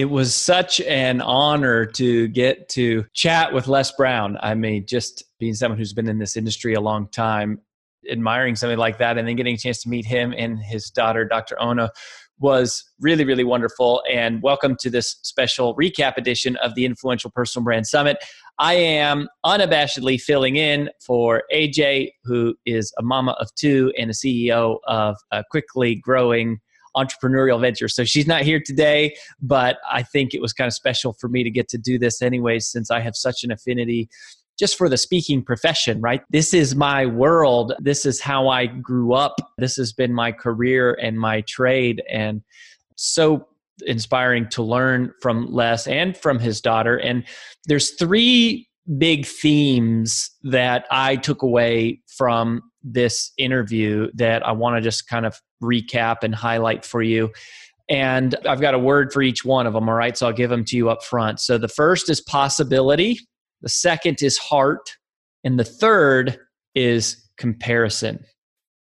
It was such an honor to get to chat with Les Brown. I mean, just being someone who's been in this industry a long time, admiring something like that, and then getting a chance to meet him and his daughter, Dr. Ona, was really, really wonderful. And welcome to this special recap edition of the Influential Personal Brand Summit. I am unabashedly filling in for AJ, who is a mama of two and a CEO of a quickly growing entrepreneurial venture. So she's not here today, but I think it was kind of special for me to get to do this anyways, since I have such an affinity just for the speaking profession, right? This is my world. This is how I grew up. This has been my career and my trade. And so inspiring to learn from Les and from his daughter. And there's three big themes that I took away from this interview that I want to just kind of recap and highlight for you. And I've got a word for each one of them, all right? So I'll give them to you up front. So the first is possibility, the second is heart, and the third is comparison.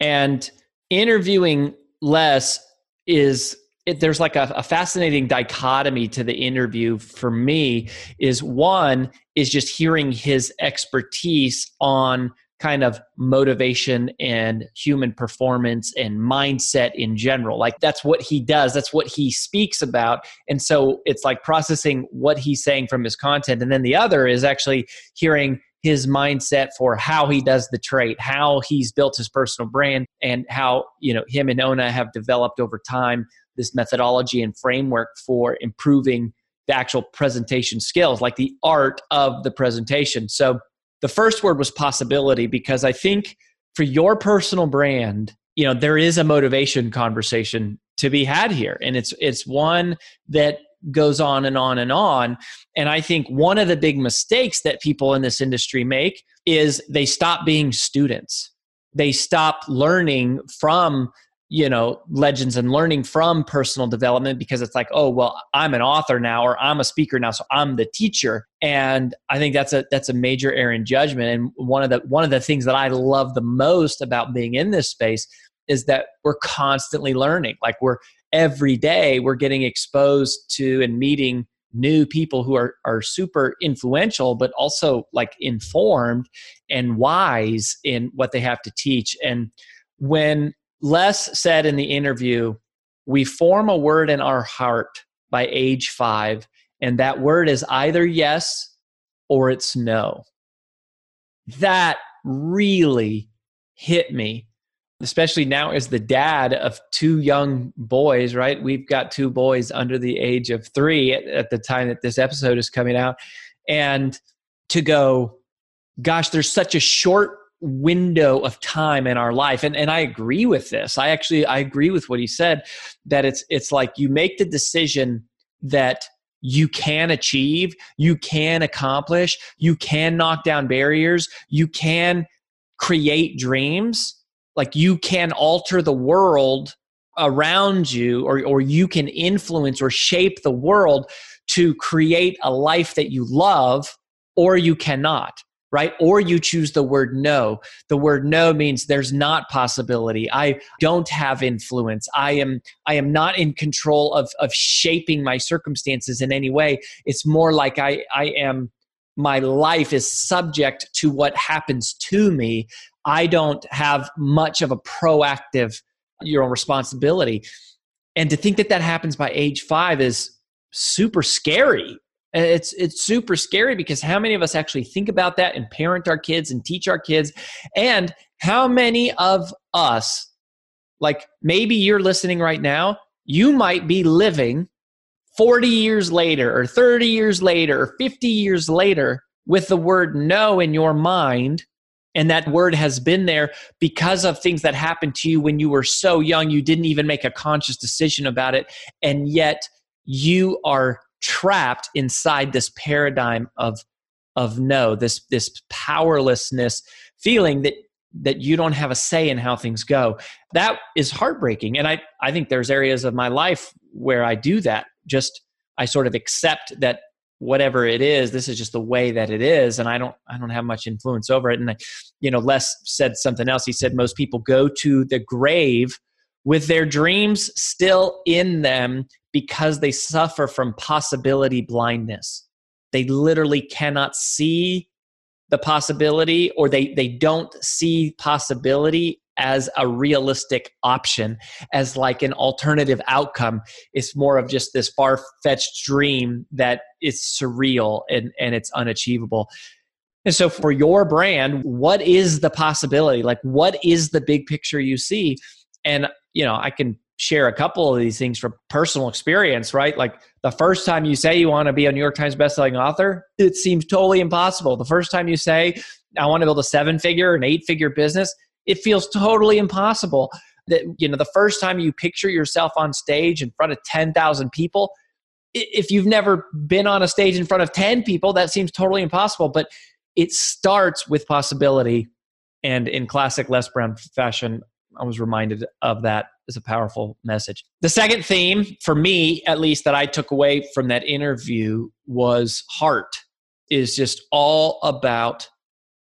And interviewing Les is it, there's like a, a, fascinating dichotomy to the interview for me is one is just hearing his expertise on kind of motivation and human performance and mindset in general. Like that's what he does. That's what he speaks about. And so it's like processing what he's saying from his content. And then the other is actually hearing his mindset for how he does the trait, how he's built his personal brand, and how you know him and Ona have developed over time this methodology and framework for improving the actual presentation skills, like the art of the presentation. So the first word was possibility because I think for your personal brand, you know, there is a motivation conversation to be had here. And it's it's one that goes on and on and on. And I think one of the big mistakes that people in this industry make is they stop being students. They stop learning from you know legends and learning from personal development because it's like oh well i'm an author now or i'm a speaker now so i'm the teacher. And i think that's a that's a major error in judgment. And one of the one of the things that i love the most about being in this space is that we're constantly learning. Like we're every day we're getting exposed to and meeting new people who are are super influential but also like informed and wise in what they have to teach. And when Les said in the interview, we form a word in our heart by age five, and that word is either yes or it's no. That really hit me, especially now as the dad of two young boys, right? We've got two boys under the age of three at, the time that this episode is coming out. And to go, gosh, there's such a short window of time in our life. And, and i agree with this. I actually i agree with what he said that it's it's like you make the decision that you can achieve you can accomplish you can knock down barriers you can create dreams. Like you can alter the world around you or, or you can influence or shape the world to create a life that you love or you cannot right? Or you choose the word no. The word no means there's not possibility. I don't have influence. I am i am not in control of of shaping my circumstances in any way. It's more like i i am my life is subject to what happens to me. I don't have much of a proactive your own responsibility. And to think that that happens by age 5 is super scary it's it's super scary because how many of us actually think about that and parent our kids and teach our kids? And how many of us like maybe you're listening right now you might be living 40 years later or 30 years later or 50 years later with the word no in your mind and that word has been there because of things that happened to you when you were so young you didn't even make a conscious decision about it and yet you are trapped inside this paradigm of of no this this powerlessness feeling that that you don't have a say in how things go. That is heartbreaking and i i think there's areas of my life where i do that. Just i sort of accept that whatever it is this is just the way that it is and i don't i don't have much influence over it. And I, you know les said something else. He said most people go to the grave with their dreams still in them because they suffer from possibility blindness. They literally cannot see the possibility or they, they don't see possibility as a realistic option, as like an alternative outcome. It's more of just this far fetched dream that is surreal and, and it's unachievable. And so, for your brand, what is the possibility? Like, what is the big picture you see? And, you know, I can share a couple of these things from personal experience, right? Like the first time you say you want to be a New York Times bestselling author, it seems totally impossible. The first time you say, I want to build a seven figure, an eight figure business, it feels totally impossible. That, you know, the first time you picture yourself on stage in front of 10,000 people, if you've never been on a stage in front of 10 people, that seems totally impossible. But it starts with possibility. And in classic Les Brown fashion, I was reminded of that as a powerful message. The second theme, for me at least, that I took away from that interview was heart, is just all about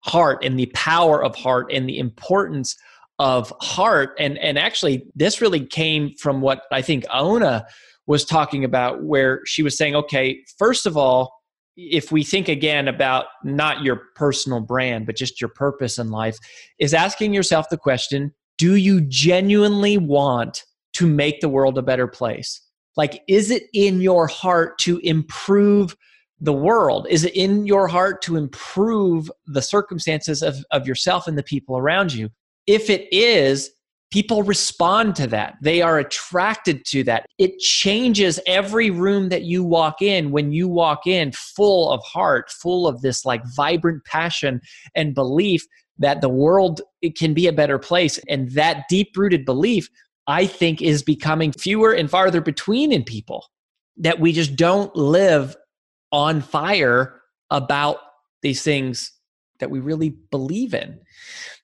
heart and the power of heart and the importance of heart. And, and actually, this really came from what I think Ona was talking about, where she was saying, okay, first of all, if we think again about not your personal brand, but just your purpose in life, is asking yourself the question do you genuinely want to make the world a better place? Like, is it in your heart to improve the world? Is it in your heart to improve the circumstances of, of yourself and the people around you? If it is, people respond to that. They are attracted to that. It changes every room that you walk in when you walk in full of heart, full of this like vibrant passion and belief that the world can be a better place. And that deep rooted belief i think is becoming fewer and farther between in people that we just don't live on fire about these things that we really believe in.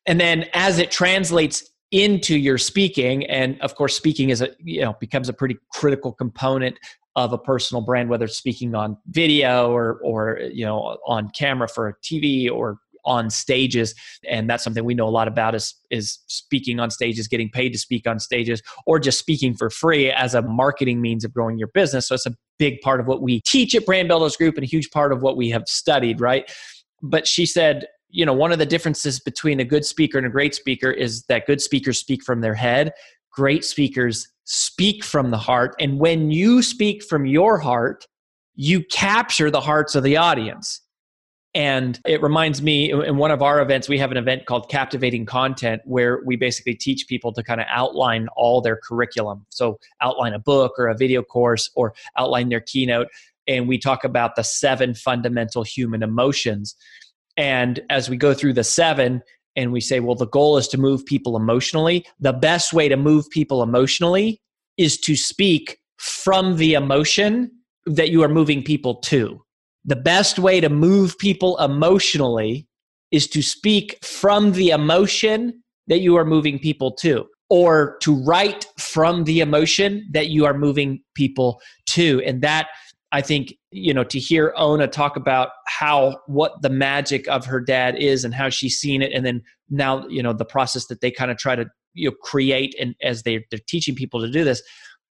And then as it translates into your speaking and of course speaking is a you know becomes a pretty critical component of a personal brand whether it's speaking on video or or you know on camera for a tv or on stages and that's something we know a lot about is is speaking on stages getting paid to speak on stages or just speaking for free as a marketing means of growing your business. So it's a big part of what we teach at brand builders group and a huge part of what we have studied right? But she said you know one of the differences between a good speaker and a great speaker is that good speakers speak from their head great speakers speak from the heart and when you speak from your heart you capture the hearts of the audience and it reminds me in one of our events, we have an event called Captivating Content where we basically teach people to kind of outline all their curriculum. So, outline a book or a video course or outline their keynote. And we talk about the seven fundamental human emotions. And as we go through the seven, and we say, well, the goal is to move people emotionally. The best way to move people emotionally is to speak from the emotion that you are moving people to. The best way to move people emotionally is to speak from the emotion that you are moving people to, or to write from the emotion that you are moving people to. And that I think, you know, to hear Ona talk about how, what the magic of her dad is and how she's seen it. And then now, you know, the process that they kind of try to, you know, create and as they, they're teaching people to do this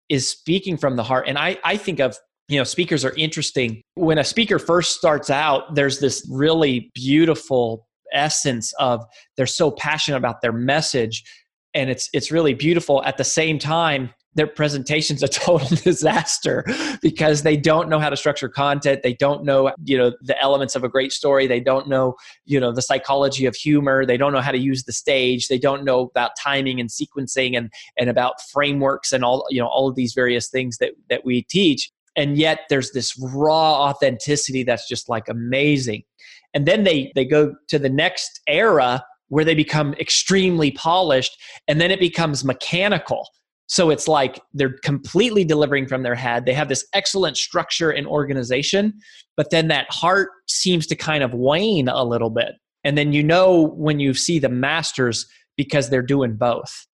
is speaking from the heart. And I, I think of, you know, speakers are interesting. When a speaker first starts out, there's this really beautiful essence of they're so passionate about their message and it's it's really beautiful. At the same time their presentation's a total disaster because they don't know how to structure content. They don't know you know the elements of a great story. They don't know you know the psychology of humor. They don't know how to use the stage. They don't know about timing and sequencing and and about frameworks and all you know all of these various things that that we teach and yet there's this raw authenticity that's just like amazing and then they they go to the next era where they become extremely polished and then it becomes mechanical so it's like they're completely delivering from their head. They have this excellent structure and organization, but then that heart seems to kind of wane a little bit. And then you know when you see the masters because they're doing both,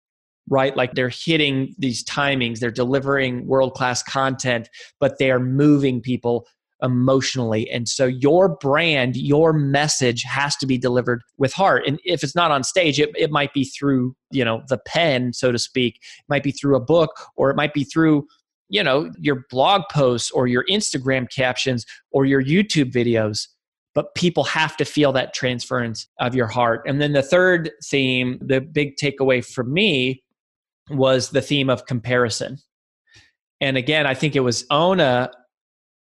right? Like they're hitting these timings, they're delivering world class content, but they are moving people emotionally. And so your brand, your message has to be delivered with heart. And if it's not on stage, it, it might be through, you know, the pen, so to speak. It might be through a book or it might be through, you know, your blog posts or your Instagram captions or your YouTube videos. But people have to feel that transference of your heart. And then the third theme, the big takeaway for me was the theme of comparison. And again, I think it was Ona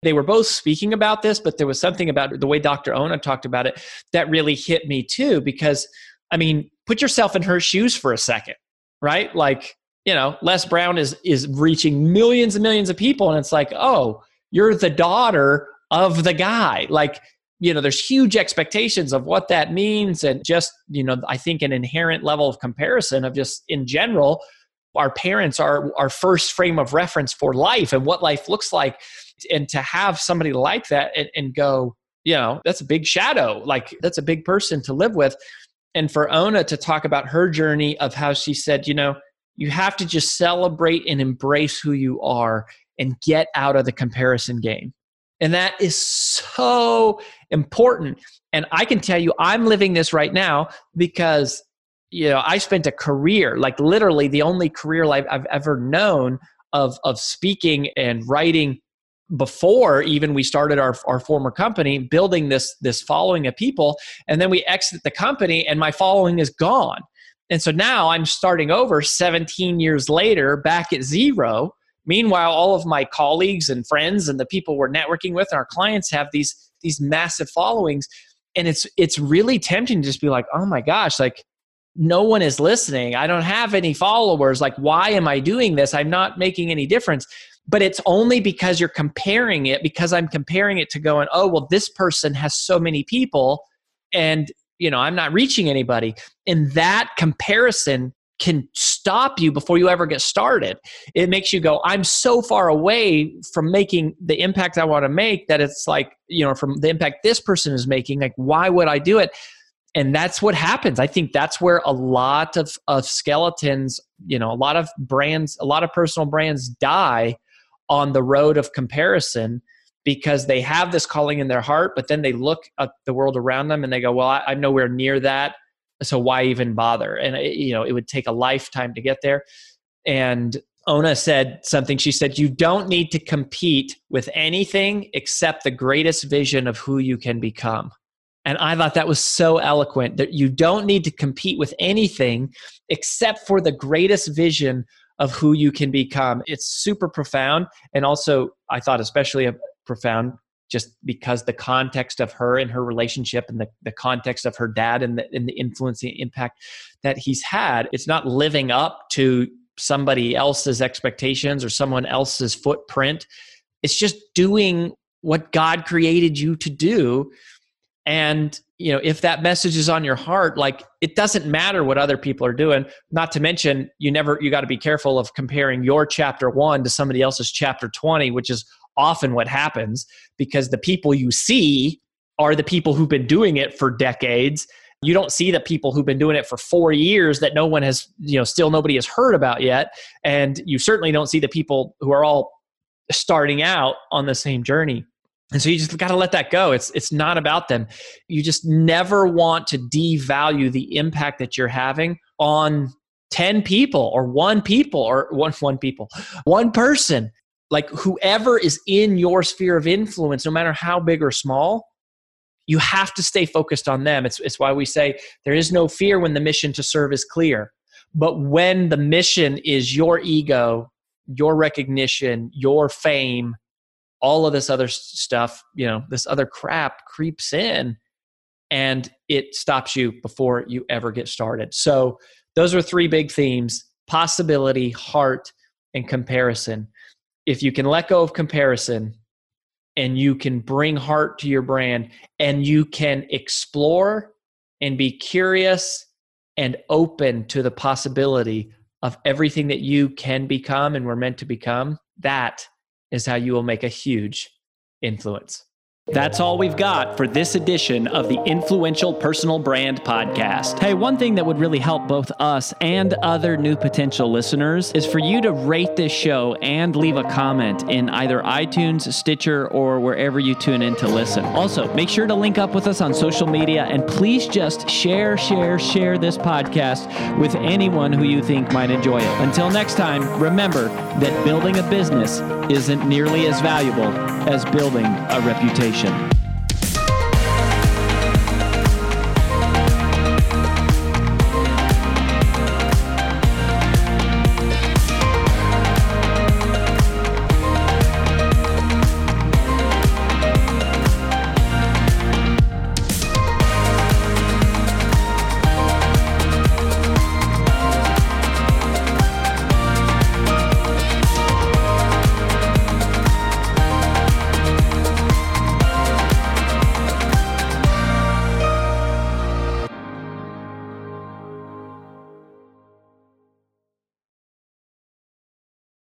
they were both speaking about this, but there was something about the way Dr. Ona talked about it that really hit me too. Because, I mean, put yourself in her shoes for a second, right? Like, you know, Les Brown is is reaching millions and millions of people, and it's like, oh, you're the daughter of the guy. Like, you know, there's huge expectations of what that means, and just, you know, I think an inherent level of comparison of just in general, our parents are our first frame of reference for life and what life looks like. And to have somebody like that and, and go you know that's a big shadow. Like that's a big person to live with. And for ona to talk about her journey of how she said you know you have to just celebrate and embrace who you are and get out of the comparison game. And that is so important. And i can tell you i'm living this right now because you know i spent a career like literally the only career life i've ever known of of speaking and writing before even we started our, our former company building this this following of people and then we exit the company and my following is gone. And so now i'm starting over 17 years later back at zero. Meanwhile all of my colleagues and friends and the people we're networking with and our clients have these these massive followings. And it's it's really tempting to just be like oh my gosh like no one is listening. I don't have any followers. Like why am i doing this? I'm not making any difference. But it's only because you're comparing it because i'm comparing it to going oh well this person has so many people and you know i'm not reaching anybody. And that comparison can stop you before you ever get started. It makes you go i'm so far away from making the impact i want to make that it's like you know from the impact this person is making like why would i do it and that's what happens i think that's where a lot of, of skeletons you know a lot of brands a lot of personal brands die on the road of comparison because they have this calling in their heart, but then they look at the world around them and they go, "Well, I, am nowhere near that, so why even bother?" And it, you know, it would take a lifetime to get there. And Ona said something. She said, "You don't need to compete with anything except the greatest vision of who you can become." And I thought that was so eloquent that you don't need to compete with anything except for the greatest vision of who you can become. It's super profound. And also, I thought especially profound just because the context of her and her relationship and the, the context of her dad and the, and the influence and impact that he's had, it's not living up to somebody else's expectations or someone else's footprint. It's just doing what God created you to do And, you know, if that message is on your heart, like it doesn't matter what other people are doing. Not to mention, you never, you got to be careful of comparing your chapter one to somebody else's chapter 20, which is often what happens because the people you see are the people who've been doing it for decades. You don't see the people who've been doing it for four years that no one has, you know, still nobody has heard about yet. And you certainly don't see the people who are all starting out on the same journey. And so you just got to let that go. It's it's not about them. You just never want to devalue the impact that you're having on 10 people or one people or one one people. One person. Like whoever is in your sphere of influence no matter how big or small, you have to stay focused on them. It's it's why we say there is no fear when the mission to serve is clear. But when the mission is your ego, your recognition, your fame, all of this other stuff, you know, this other crap creeps in and it stops you before you ever get started. So, those are three big themes possibility, heart, and comparison. If you can let go of comparison and you can bring heart to your brand and you can explore and be curious and open to the possibility of everything that you can become and were meant to become, that is how you will make a huge influence. That's all we've got for this edition of the Influential Personal Brand Podcast. Hey, one thing that would really help both us and other new potential listeners is for you to rate this show and leave a comment in either iTunes, Stitcher, or wherever you tune in to listen. Also, make sure to link up with us on social media and please just share, share, share this podcast with anyone who you think might enjoy it. Until next time, remember that building a business isn't nearly as valuable as building a reputation.